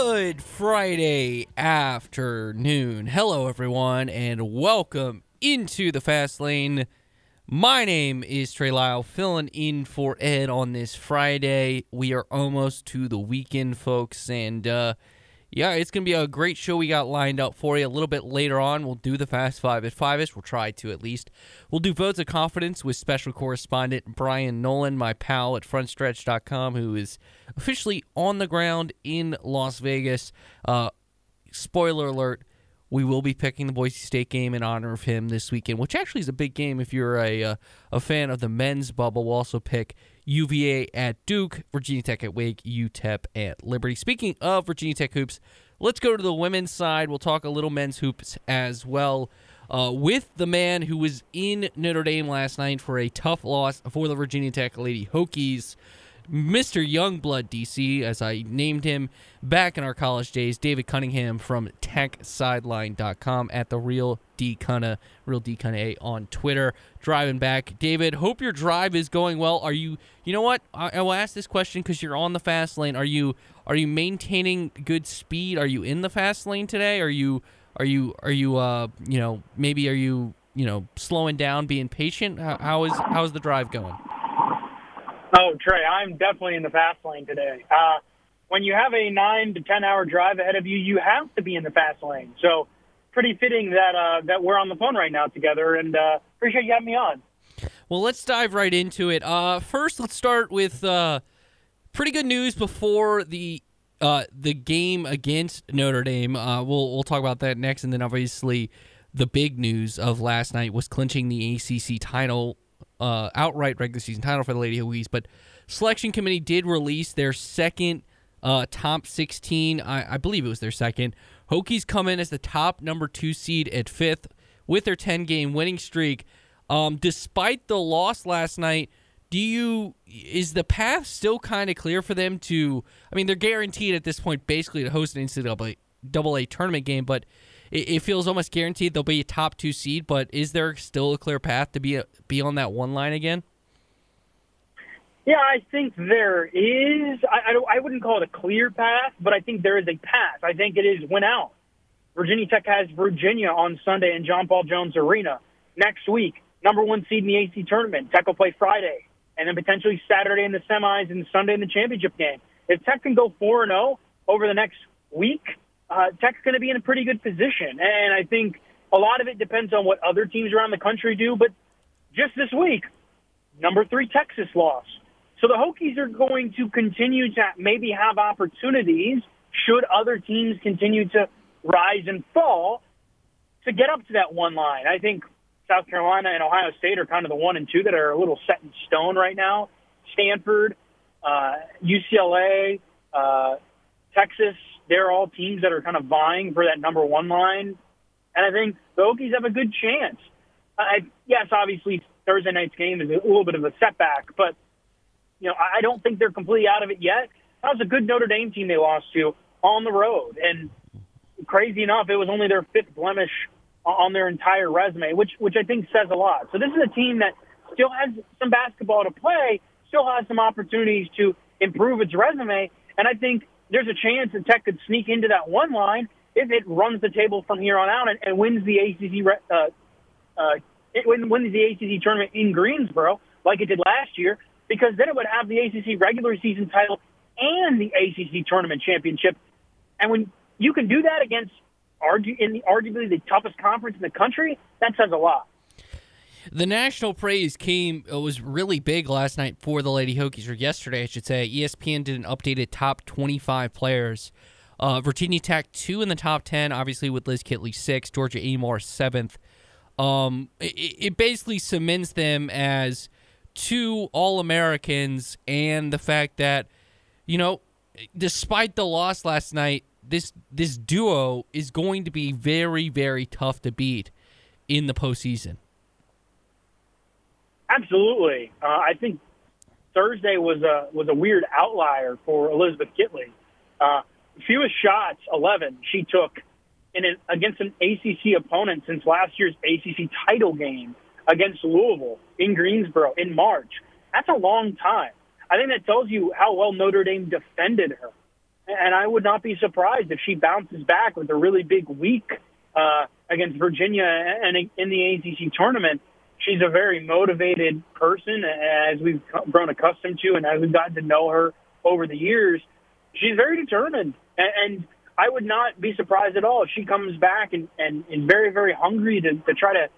Good Friday afternoon. Hello, everyone, and welcome into the Fast Lane. My name is Trey Lyle, filling in for Ed on this Friday. We are almost to the weekend, folks, and uh, yeah, it's going to be a great show we got lined up for you. A little bit later on, we'll do the Fast Five at Five ish. We'll try to at least. We'll do Votes of Confidence with special correspondent Brian Nolan, my pal at frontstretch.com, who is officially on the ground in Las Vegas. Uh, spoiler alert. We will be picking the Boise State game in honor of him this weekend, which actually is a big game if you're a uh, a fan of the men's bubble. We'll also pick UVA at Duke, Virginia Tech at Wake, UTEP at Liberty. Speaking of Virginia Tech hoops, let's go to the women's side. We'll talk a little men's hoops as well. Uh, with the man who was in Notre Dame last night for a tough loss for the Virginia Tech Lady Hokies. Mr. Youngblood DC, as I named him back in our college days, David Cunningham from techsideline.com at the real D Cunna, real D Cunna on Twitter. Driving back, David. Hope your drive is going well. Are you? You know what? I, I will ask this question because you're on the fast lane. Are you? Are you maintaining good speed? Are you in the fast lane today? Are you? Are you? Are you? Uh, you know, maybe are you? You know, slowing down, being patient. How, how is how is the drive going? Oh, Trey, I'm definitely in the fast lane today. Uh, when you have a nine to ten hour drive ahead of you, you have to be in the fast lane. So, pretty fitting that uh, that we're on the phone right now together, and uh, appreciate you having me on. Well, let's dive right into it. Uh, first, let's start with uh, pretty good news before the uh, the game against Notre Dame. Uh, we'll we'll talk about that next, and then obviously the big news of last night was clinching the ACC title uh, outright regular season title for the Lady Hokies. But selection committee did release their second uh, top 16. I, I, believe it was their second. Hokies come in as the top number two seed at fifth with their 10 game winning streak. Um, despite the loss last night, do you is the path still kind of clear for them to? I mean, they're guaranteed at this point basically to host an NCAA double A tournament game, but it, it, feels almost guaranteed they'll be a top two seed. But is there still a clear path to be a, be on that one line again? Yeah, I think there is. I, I, I wouldn't call it a clear path, but I think there is a path. I think it is win out. Virginia Tech has Virginia on Sunday in John Paul Jones Arena. Next week, number one seed in the ACC tournament. Tech will play Friday, and then potentially Saturday in the semis and Sunday in the championship game. If Tech can go 4 0 over the next week, uh, Tech's going to be in a pretty good position. And I think a lot of it depends on what other teams around the country do. But just this week, number three Texas lost. So the Hokies are going to continue to maybe have opportunities should other teams continue to rise and fall to get up to that one line. I think South Carolina and Ohio State are kind of the one and two that are a little set in stone right now. Stanford, uh, UCLA, uh, Texas, they're all teams that are kind of vying for that number one line. And I think the Hokies have a good chance. I, yes, obviously Thursday night's game is a little bit of a setback, but you know I don't think they're completely out of it yet. That was a good Notre Dame team they lost to on the road, and crazy enough, it was only their fifth blemish on their entire resume, which which I think says a lot. So this is a team that still has some basketball to play, still has some opportunities to improve its resume, and I think there's a chance that Tech could sneak into that one line if it runs the table from here on out and, and wins the ACC uh, uh, it wins the ACC tournament in Greensboro like it did last year, because then it would have the ACC regular season title and the ACC tournament championship. And when you can do that against argue in the, arguably the toughest conference in the country, that says a lot. The national praise came it was really big last night for the Lady Hokies, or yesterday, I should say. ESPN did an updated top 25 players. Uh, Virginia Tech two in the top 10, obviously with Liz Kitley six, Georgia Amoore seventh. Um, it, it basically cements them as two All Americans, and the fact that you know, despite the loss last night, this this duo is going to be very very tough to beat in the postseason. Absolutely, uh, I think Thursday was a was a weird outlier for Elizabeth Kitley. Uh, fewest shots, eleven, she took in an, against an ACC opponent since last year's ACC title game against Louisville in Greensboro in March. That's a long time. I think that tells you how well Notre Dame defended her. and I would not be surprised if she bounces back with a really big week uh, against Virginia and in the ACC tournament. She's a very motivated person, as we've grown accustomed to, and as we've gotten to know her over the years. She's very determined, and I would not be surprised at all if she comes back and, and is very, very hungry to, to try to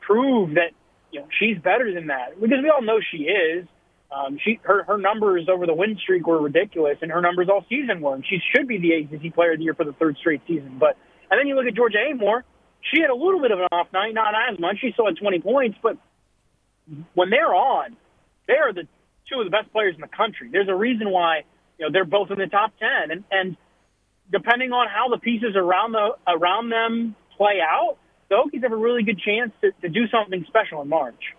prove that you know she's better than that because we all know she is. Um, she her her numbers over the win streak were ridiculous, and her numbers all season were. And she should be the ACC Player of the Year for the third straight season. But and then you look at Georgia Amoore. She had a little bit of an off night, not as much. She still had 20 points, but when they're on, they are the two of the best players in the country. There's a reason why you know they're both in the top 10, and and depending on how the pieces around the around them play out, the Hokies have a really good chance to, to do something special in March.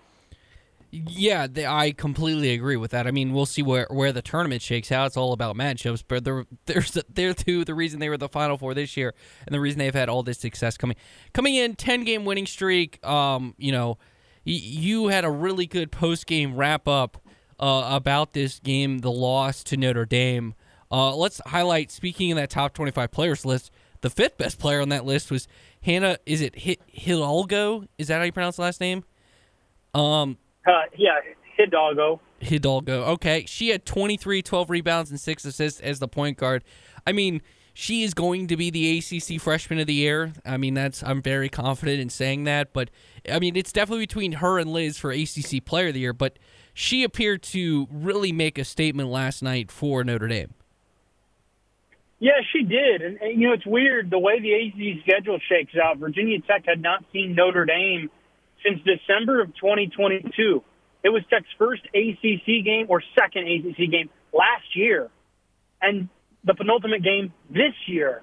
Yeah, they, I completely agree with that. I mean, we'll see where, where the tournament shakes out. It's all about matchups, but they're there's they're too the reason they were the final four this year, and the reason they've had all this success coming coming in ten game winning streak. Um, you know, y- you had a really good post game wrap up uh, about this game, the loss to Notre Dame. Uh, let's highlight. Speaking of that top twenty-five players list, the fifth best player on that list was Hannah. Is it Hidalgo? Is that how you pronounce the last name? Um, uh, yeah, Hidalgo. Hidalgo. Okay, she had 23, 12 rebounds and six assists as the point guard. I mean, she is going to be the ACC Freshman of the Year. I mean, that's I'm very confident in saying that. But I mean, it's definitely between her and Liz for ACC Player of the Year. But she appeared to really make a statement last night for Notre Dame. Yeah, she did. And, and, you know, it's weird the way the ACC schedule shakes out. Virginia Tech had not seen Notre Dame since December of 2022. It was Tech's first ACC game or second ACC game last year, and the penultimate game this year.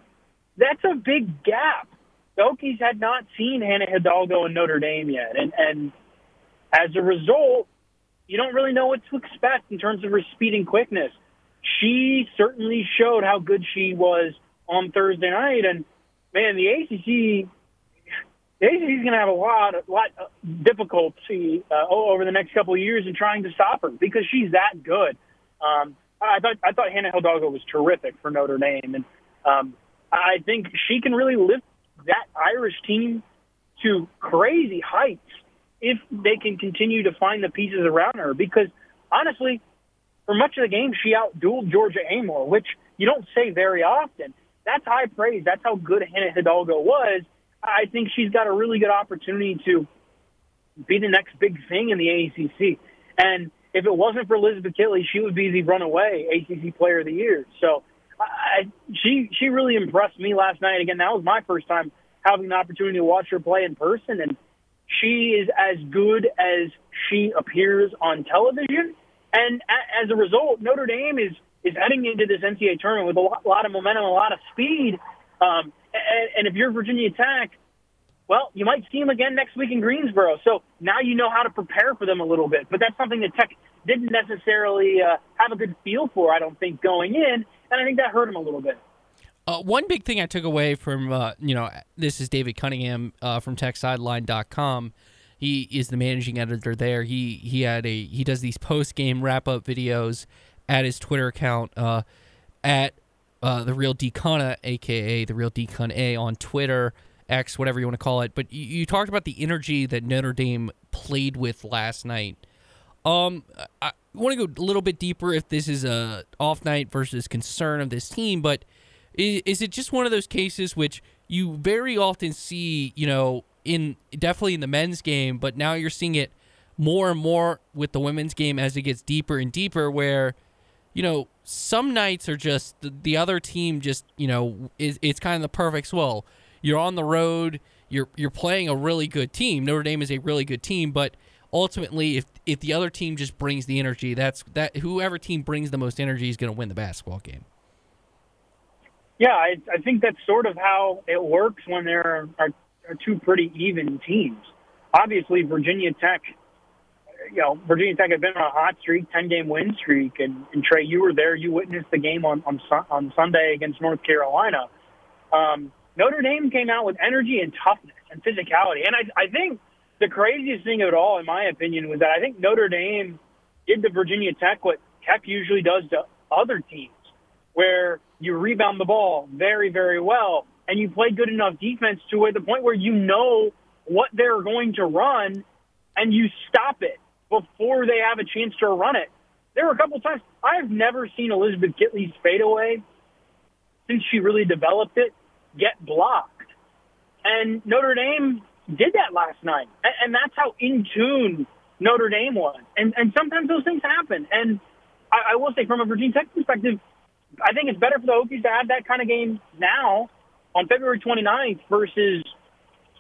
That's a big gap. The Hokies had not seen Hannah Hidalgo and Notre Dame yet, and and as a result, you don't really know what to expect in terms of her speed and quickness she certainly showed how good she was on Thursday night. And man, the ACC, is going to have a lot, a lot of difficulty uh, over the next couple of years in trying to stop her because she's that good. Um, I thought I thought Hannah Hidalgo was terrific for Notre Dame, and um, I think she can really lift that Irish team to crazy heights if they can continue to find the pieces around her. Because honestly, for much of the game, she outdueled Georgia Amoore, which you don't say very often. That's high praise. That's how good Hannah Hidalgo was. I think she's got a really good opportunity to be the next big thing in the ACC. And if it wasn't for Elizabeth Kitley, she would be the runaway ACC Player of the Year. So I, she she really impressed me last night. Again, that was my first time having the opportunity to watch her play in person, and she is as good as she appears on television. And as a result, Notre Dame is is heading into this NCAA tournament with a lot, lot of momentum, a lot of speed. Um, and, and if you're Virginia Tech, well, you might see them again next week in Greensboro. So now you know how to prepare for them a little bit. But that's something that Tech didn't necessarily uh, have a good feel for, I don't think, going in. And I think that hurt them a little bit. Uh, one big thing I took away from, uh, you know, this is David Cunningham uh, from TechSideline.com. He is the managing editor there. He he had a he does these post game wrap up videos at his Twitter account uh, at uh, the real Decana, aka the real Decon A on Twitter, X, whatever you want to call it. But you, you talked about the energy that Notre Dame played with last night. Um, I want to go a little bit deeper if this is a off night versus concern of this team, but is, is it just one of those cases which you very often see, you know, in definitely in the men's game, but now you're seeing it more and more with the women's game as it gets deeper and deeper where you know some nights are just the, the other team just you know is it's kind of the perfect swell you're on the road you're you're playing a really good team Notre Dame is a really good team but ultimately if if the other team just brings the energy that's that whoever team brings the most energy is going to win the basketball game yeah I, I think that's sort of how it works when there are are two pretty even teams. Obviously, Virginia Tech, you know, Virginia Tech had been on a hot streak, ten game win streak, and, and Trey, you were there. You witnessed the game on on, on Sunday against North Carolina. Um, Notre Dame came out with energy and toughness and physicality, and I, I think the craziest thing of it all, in my opinion, was that I think Notre Dame did to Virginia Tech what Tech usually does to other teams, where you rebound the ball very, very well, and you play good enough defense to the point where you know what they're going to run, and you stop it before they have a chance to run it. There were a couple times I've never seen Elizabeth Kitley's fadeaway since she really developed it get blocked. And Notre Dame did that last night. And, that's how in tune Notre Dame was. And, and sometimes those things happen. And I, I will say, from a Virginia Tech perspective, I think it's better for the Hokies to have that kind of game now on February 29th versus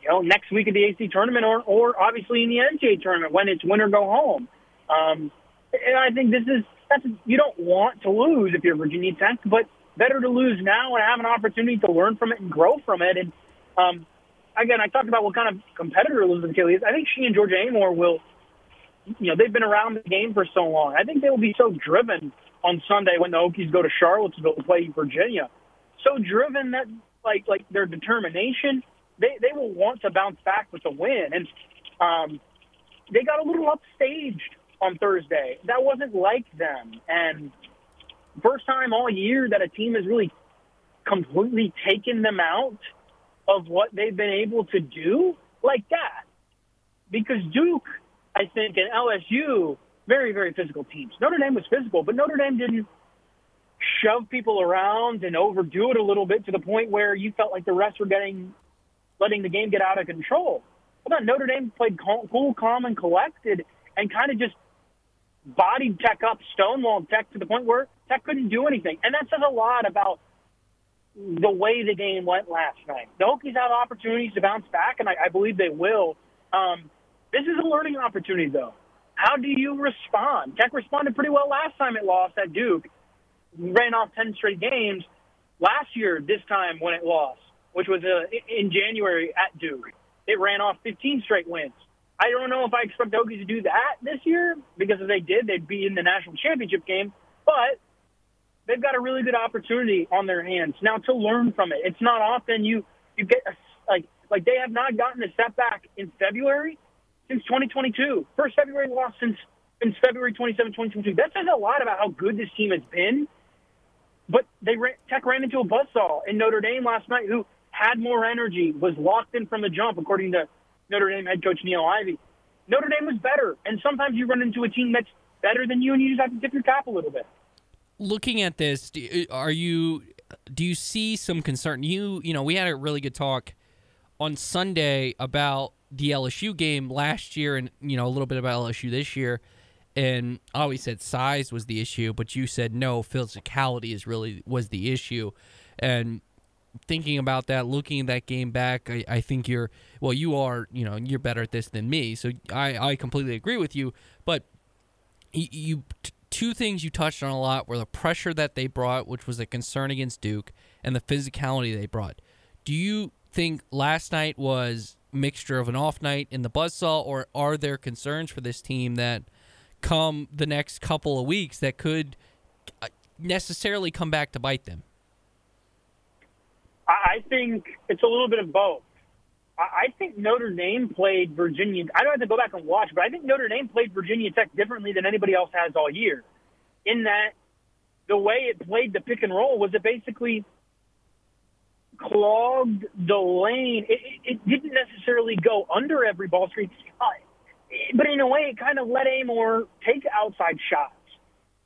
you know next week at the ACC tournament or or obviously in the NCAA tournament when it's win or go home. Um, and I think this is that's you don't want to lose if you're Virginia Tech, but better to lose now and have an opportunity to learn from it and grow from it. And um, again, I talked about what kind of competitor Elizabeth Kitley is. I think she and Georgia Amoore will, you know, they've been around the game for so long. I think they will be so driven on Sunday when the Hokies go to Charlottesville to play Virginia. So driven that like like their determination, they they will want to bounce back with a win. And um, they got a little upstaged on Thursday. That wasn't like them. And first time all year that a team has really completely taken them out of what they've been able to do like that. Because Duke, I think, and LSU, very, very physical teams. Notre Dame was physical, but Notre Dame didn't shove people around and overdo it a little bit to the point where you felt like the refs were getting, letting the game get out of control. Well, Notre Dame played cool, calm, and collected and kind of just bodied Tech up, stonewalled Tech to the point where Tech couldn't do anything. And that says a lot about the way the game went last night. The Hokies have opportunities to bounce back, and I, I believe they will. Um, this is a learning opportunity, though. How do you respond? Tech responded pretty well last time it lost at Duke, ran off 10 straight games. Last year, this time when it lost, which was uh, in January at Duke, it ran off 15 straight wins. I don't know if I expect the Hokies to do that this year because if they did, they'd be in the national championship game. But they've got a really good opportunity on their hands now to learn from it. It's not often you you get a, like like they have not gotten a setback in February since 2022. First February loss since since February 27, 2022. That says a lot about how good this team has been. But they ran, Tech ran into a buzzsaw in Notre Dame last night, who had more energy, was locked in from the jump, according to Notre Dame head coach Niele Ivey. Notre Dame was better, and sometimes you run into a team that's better than you, and you just have to dip your cap a little bit looking at this, are you do you see some concern? You you know we had a really good talk on Sunday about the LSU game last year, and you know a little bit about LSU this year. And I always said size was the issue, but you said no, physicality is really was the issue. And thinking about that, looking at that game back, I, I think you're well, you are you know you're better at this than me, so I I completely agree with you. But you, you two things you touched on a lot were the pressure that they brought, which was a concern against Duke, and the physicality they brought. Do you think last night was mixture of an off night in the buzzsaw, or are there concerns for this team that come the next couple of weeks that could uh, necessarily come back to bite them? I think it's a little bit of both. I think Notre Dame played Virginia. I don't have to go back and watch, but I think Notre Dame played Virginia Tech differently than anybody else has all year. In that, the way it played the pick and roll was it basically clogged the lane. It, it didn't necessarily go under every ball screen, uh, but in a way, it kind of let Amoore take outside shots.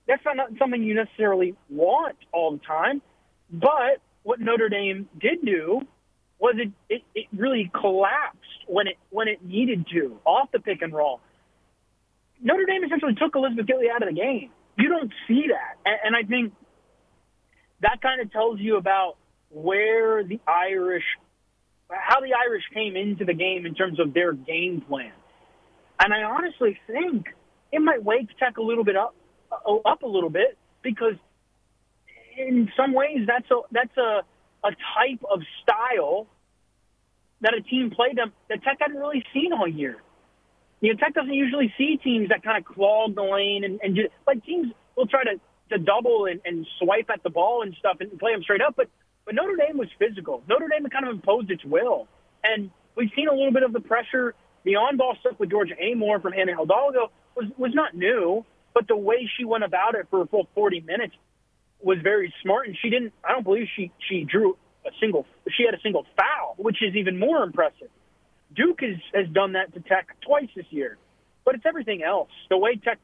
That's not something you necessarily want all the time, but what Notre Dame did do was it, it, it really collapsed when it when it needed to off the pick and roll. Notre Dame essentially took Elizabeth Kitley out of the game. You don't see that, and, and I think that kind of tells you about where the Irish, how the Irish came into the game in terms of their game plan. And I honestly think it might wake Tech a little bit up, up a little bit because in some ways that's a that's a a type of style that a team played them that Tech hadn't really seen all year. You know, Tech doesn't usually see teams that kind of clog the lane and, and just, like teams will try to, to double and, and swipe at the ball and stuff and play them straight up. But, but Notre Dame was physical. Notre Dame kind of imposed its will. And we've seen a little bit of the pressure. The on ball stuff with Georgia Amoore from Hannah Hidalgo was, was not new, but the way she went about it for a full 40 minutes was very smart, and she didn't. I don't believe she she drew a single. She had a single foul, which is even more impressive. Duke has has done that to Tech twice this year, but it's everything else. The way Tech,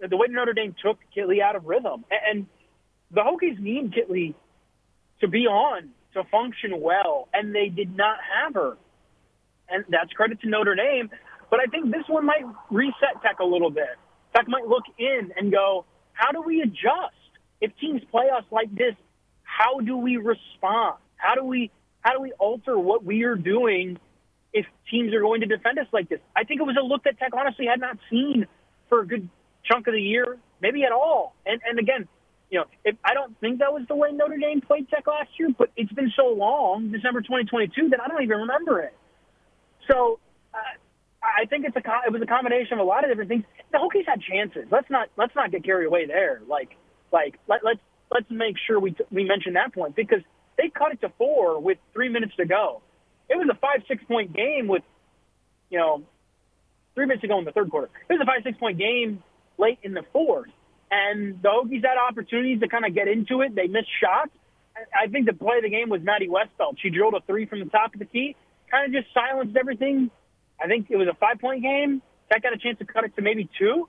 the way Notre Dame took Kitley out of rhythm, and the Hokies need Kitley to be on to function well, and they did not have her, and that's credit to Notre Dame. But I think this one might reset Tech a little bit. Tech might look in and go, how do we adjust? If teams play us like this, how do we respond? How do we how do we alter what we are doing if teams are going to defend us like this? I think it was a look that Tech honestly had not seen for a good chunk of the year, maybe at all. And and again, you know, if, I don't think that was the way Notre Dame played Tech last year, but it's been so long, December 2022, that I don't even remember it. So uh, I think it's a it was a combination of a lot of different things. The Hokies had chances. Let's not let's not get carried away there. Like like let, let's let's make sure we we mention that point because they cut it to four with three minutes to go. It was a five six point game with you know three minutes to go in the third quarter. It was a five six point game late in the fourth, and the Hokies had opportunities to kind of get into it. They missed shots. I think the play of the game was Maddy Westbeld. She drilled a three from the top of the key, kind of just silenced everything I think it was a five point game. Tech got a chance to cut it to maybe two.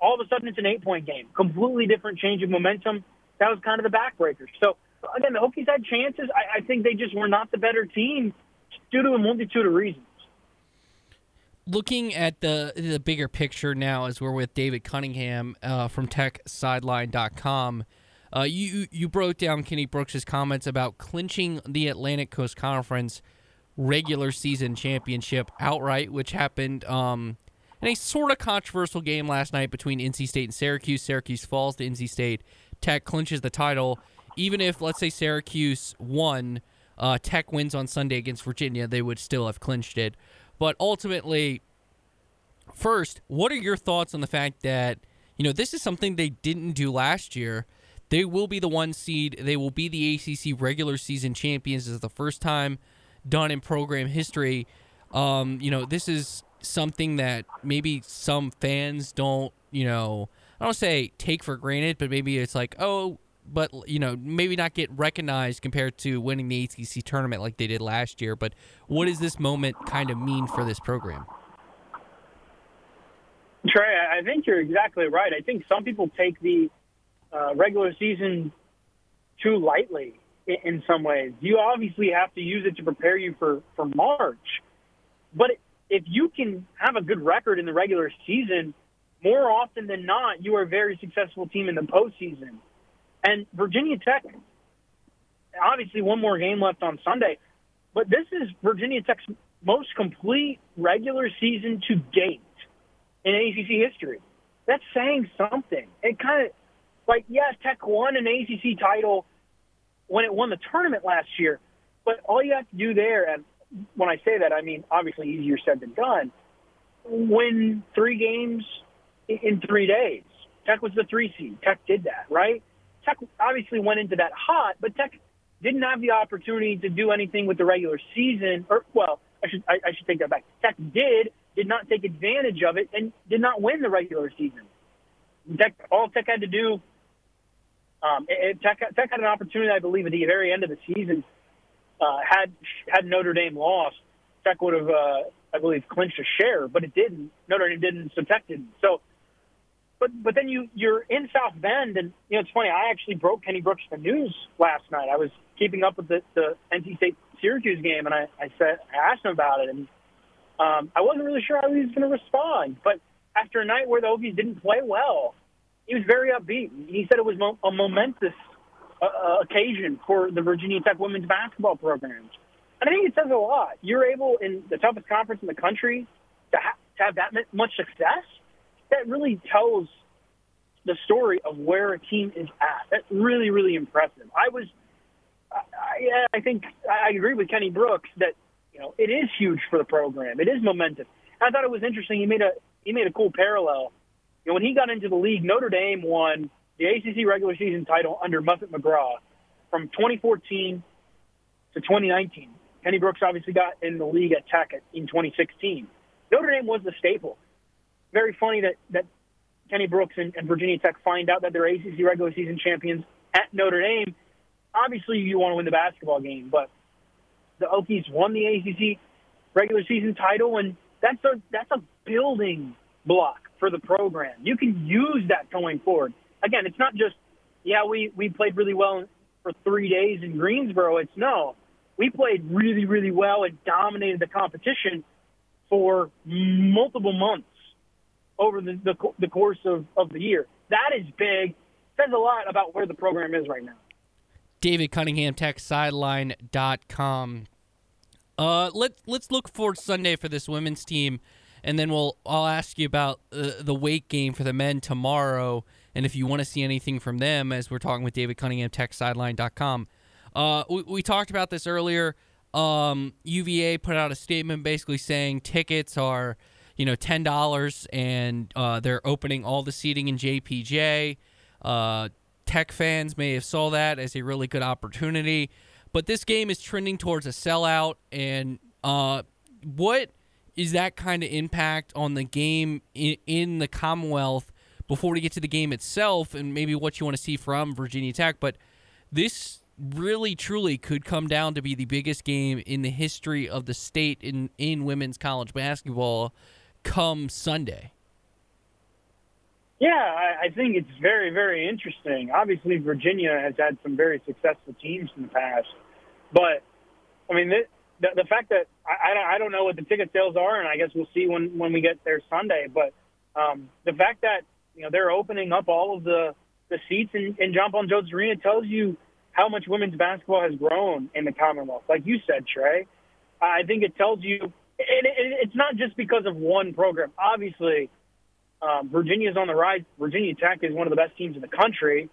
All of a sudden, it's an eight point game. Completely different change of momentum. That was kind of the backbreaker. So, again, the Hokies had chances. I, I think they just were not the better team due to a multitude of reasons. Looking at the the bigger picture now, as we're with David Cunningham uh, from TechSideline.com, uh, you you broke down Kenny Brooks' comments about clinching the Atlantic Coast Conference regular season championship outright, which happened um, in a sort of controversial game last night between NC State and Syracuse. Syracuse falls to NC State. Tech clinches the title. Even if, let's say, Syracuse won, uh, Tech wins on Sunday against Virginia, they would still have clinched it. But ultimately, first, what are your thoughts on the fact that, you know, this is something they didn't do last year? They will be the one seed. They will be the ACC regular season champions. This is the first time done in program history. Um, you know, this is something that maybe some fans don't, you know, I don't say take for granted, but maybe it's like, oh, but you know, maybe not get recognized compared to winning the ACC tournament like they did last year. But what does this moment kind of mean for this program? Trey, I think you're exactly right. I think some people take the uh, regular season too lightly in some ways. You obviously have to use it to prepare you for, for March. But if you can have a good record in the regular season, more often than not, you are a very successful team in the postseason. And Virginia Tech, obviously, one more game left on Sunday, but this is Virginia Tech's most complete regular season to date in ACC history. That's saying something. It kind of like, yes, Tech won an ACC title when it won the tournament last year. But all you have to do there, and when I say that, I mean obviously easier said than done. Win three games in three days. Tech was the three seed. Tech did that, right? Tech obviously went into that hot, but Tech didn't have the opportunity to do anything with the regular season. Or well, I should I, I should take that back. Tech did did not take advantage of it and did not win the regular season. Tech all Tech had to do um, Tech, Tech had an opportunity, I believe, at the very end of the season. Uh, had had Notre Dame lost, Tech would have, uh, I believe, clinched a share, but it didn't. Notre Dame didn't, so Tech didn't. So, but but then you you're in South Bend, and you know it's funny. I actually broke Kenny Brooks the news last night. I was keeping up with the, the NC State Syracuse game, and I, I said I asked him about it, and um, I wasn't really sure how he was going to respond. But after a night where the Hokies didn't play well, he was very upbeat. He said it was mo- a momentous uh, uh, occasion for the Virginia Tech women's basketball programs. And I think it says a lot. You're able in the toughest conference in the country to, ha- to have that much success. That really tells the story of where a team is at. That's really, really impressive. I was, I, I think I agree with Kenny Brooks that you know it is huge for the program. It is momentous. I thought it was interesting. He made a he made a cool parallel You know, when he got into the league, Notre Dame won the ACC regular season title under Muffet McGraw from 2014 to 2019. Kenny Brooks obviously got in the league at Tech in 2016. Notre Dame was the staple. Very funny that, that Kenny Brooks and, and Virginia Tech find out that they're ACC regular season champions at Notre Dame. Obviously, you want to win the basketball game, but the Hokies won the ACC regular season title, and that's a that's a building block for the program. You can use that going forward. Again, it's not just yeah we we played really well for three days in Greensboro. It's no, we played really really well and dominated the competition for multiple months over the the, the course of, of the year. That is big. Says a lot about where the program is right now. David Cunningham, TechSideline.com. Uh, let let's look forward Sunday for this women's team, and then we'll I'll ask you about uh, the Wake game for the men tomorrow, and if you want to see anything from them, as we're talking with David Cunningham, TechSideline.com. Uh, we, we talked about this earlier. Um, UVA put out a statement basically saying tickets are, you know, ten dollars, and uh, they're opening all the seating in JPJ. Uh, Tech fans may have saw that as a really good opportunity. But this game is trending towards a sellout, and uh, what is that kind of impact on the game in, in the Commonwealth before we get to the game itself, and maybe what you want to see from Virginia Tech? But this really truly could come down to be the biggest game in the history of the state in in women's college basketball come Sunday. Yeah, I, I think it's very, very interesting. Obviously, Virginia has had some very successful teams in the past, but I mean, the, the, the fact that I, I don't know what the ticket sales are, and I guess we'll see when when we get there Sunday. But um, the fact that you know they're opening up all of the the seats in, in John Paul Jones Arena tells you how much women's basketball has grown in the Commonwealth. Like you said, Trey, I think it tells you, and it, it's not just because of one program. Obviously, um, Virginia's on the rise. Virginia Tech is one of the best teams in the country,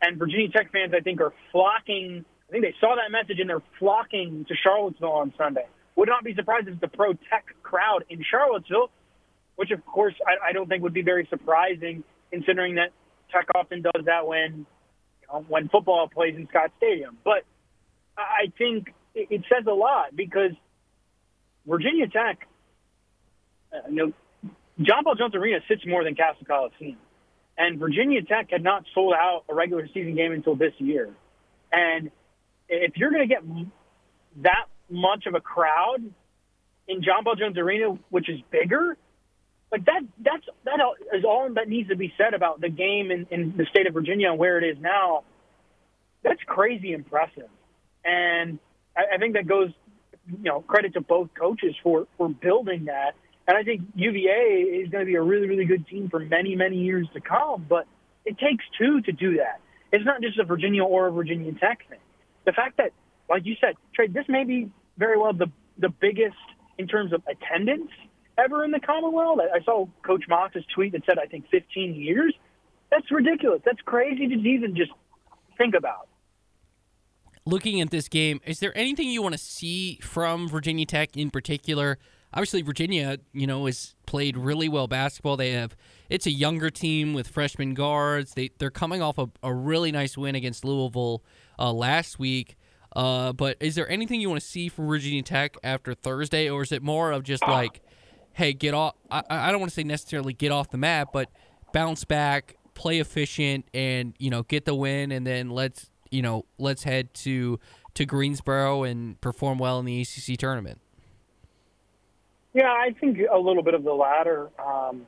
and Virginia Tech fans, I think, are flocking. I think they saw that message and they're flocking to Charlottesville on Sunday. Would not be surprised if the pro Tech crowd in Charlottesville, which of course I, I don't think would be very surprising, considering that Tech often does that when you know, when football plays in Scott Stadium. But I think it, it says a lot because Virginia Tech, uh, you know John Paul Jones Arena sits more than Cassell Coliseum. And Virginia Tech had not sold out a regular season game until this year. And if you're going to get that much of a crowd in John Paul Jones Arena, which is bigger, like that, that's that is all that needs to be said about the game in, in the state of Virginia and where it is now. That's crazy impressive, and I, I think that goes, you know, credit to both coaches for for building that and I think UVA is going to be a really, really good team for many, many years to come. But it takes two to do that. It's not just a Virginia or a Virginia Tech thing. The fact that, like you said, Trey, this may be very well the the biggest in terms of attendance ever in the Commonwealth. I saw Coach Mox's tweet that said, I think 15 years. That's ridiculous. That's crazy to even just think about. Looking at this game, is there anything you want to see from Virginia Tech in particular? obviously Virginia, you know, has played really well basketball. They have it's a younger team with freshman guards. They they're coming off a, a really nice win against Louisville uh, last week. Uh, but is there anything you want to see from Virginia Tech after Thursday, or is it more of just like, hey, get off? I, I don't want to say necessarily get off the map, but bounce back, play efficient, and you know get the win, and then let's you know let's head to to Greensboro and perform well in the ACC tournament. Yeah, I think a little bit of the latter. Um,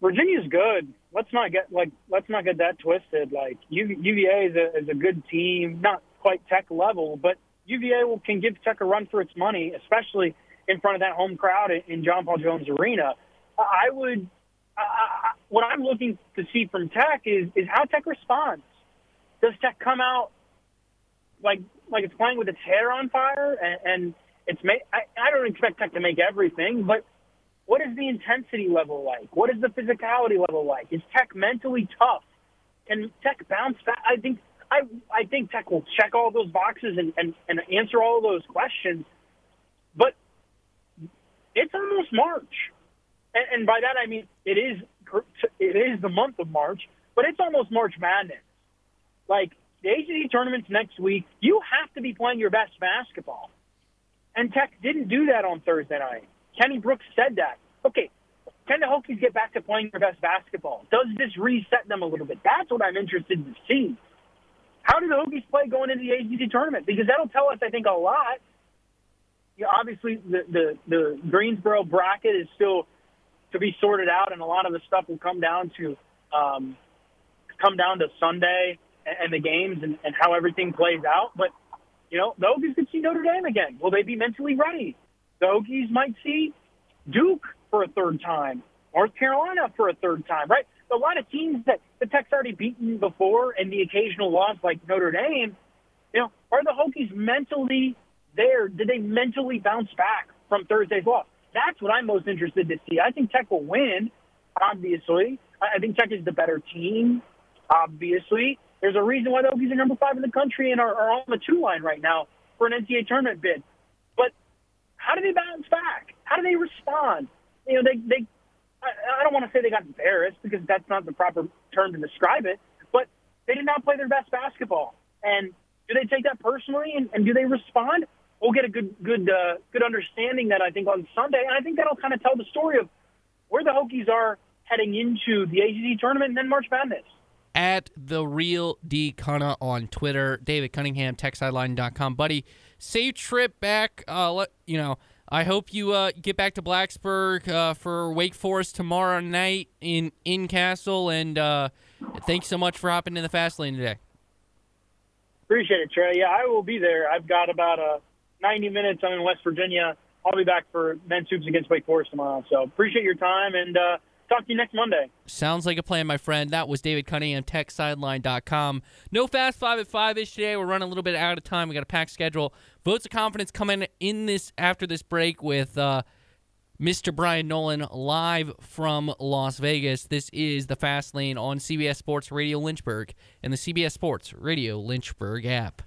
Virginia's good. Let's not get like let's not get that twisted. Like UVA is a, is a good team, not quite Tech level, but UVA will, can give Tech a run for its money, especially in front of that home crowd in John Paul Jones Arena. I would. I, what I'm looking to see from Tech is is how Tech responds. Does Tech come out like like it's playing with its hair on fire and, and it's made, I, I don't expect Tech to make everything, but what is the intensity level like? What is the physicality level like? Is Tech mentally tough? Can Tech bounce back? I think I I think Tech will check all those boxes and, and, and answer all those questions. But it's almost March. And, and by that I mean it is it is the month of March, but it's almost March Madness. Like the ACC tournament's next week, you have to be playing your best basketball. And Tech didn't do that on Thursday night. Kenny Brooks said that. Okay, can the Hokies get back to playing their best basketball? Does this reset them a little bit? That's what I'm interested to see. how do the Hokies play going into the ACC tournament? Because that'll tell us, I think, a lot. Obviously, the, the the Greensboro bracket is still to be sorted out, and a lot of the stuff will come down to um, come down to Sunday and, and the games and, and how everything plays out. But you know, the Hokies could see Notre Dame again. Will they be mentally ready? The Hokies might see Duke for a third time, North Carolina for a third time, right? A lot of teams that the Tech's already beaten before and the occasional loss like Notre Dame, you know, are the Hokies mentally there? Did they mentally bounce back from Thursday's loss? That's what I'm most interested to see. I think Tech will win, obviously. I think Tech is the better team, obviously. There's a reason why the Hokies are number five in the country and are, are on the two line right now for an NCAA tournament bid. But how do they bounce back? How do they respond? You know, they, they I, I don't want to say they got embarrassed because that's not the proper term to describe it, but they did not play their best basketball. And do they take that personally and, and do they respond? We'll get a good good uh, good understanding that I think on Sunday, and I think that'll kind of tell the story of where the Hokies are heading into the ACC tournament and then March Madness at the real D Cunna on Twitter. David Cunningham, techsideline.com. Buddy, safe trip back. Uh, let, you know, I hope you uh, get back to Blacksburg uh, for Wake Forest tomorrow night in in Cassell. And uh, thanks so much for hopping in the fast lane today. Appreciate it, Trey. Yeah, I will be there. I've got about uh, 90 minutes. I'm in West Virginia. I'll be back for men's hoops against Wake Forest tomorrow. So appreciate your time and uh, talk to you next Monday. Sounds like a plan, my friend. That was David Cunningham, techsideline.com. No fast five at five ish today. We're running a little bit out of time. We got a packed schedule. Votes of confidence coming in this after this break with uh, Mr. Brian Nolan live from Las Vegas. This is the Fast Lane on CBS Sports Radio Lynchburg and the CBS Sports Radio Lynchburg app.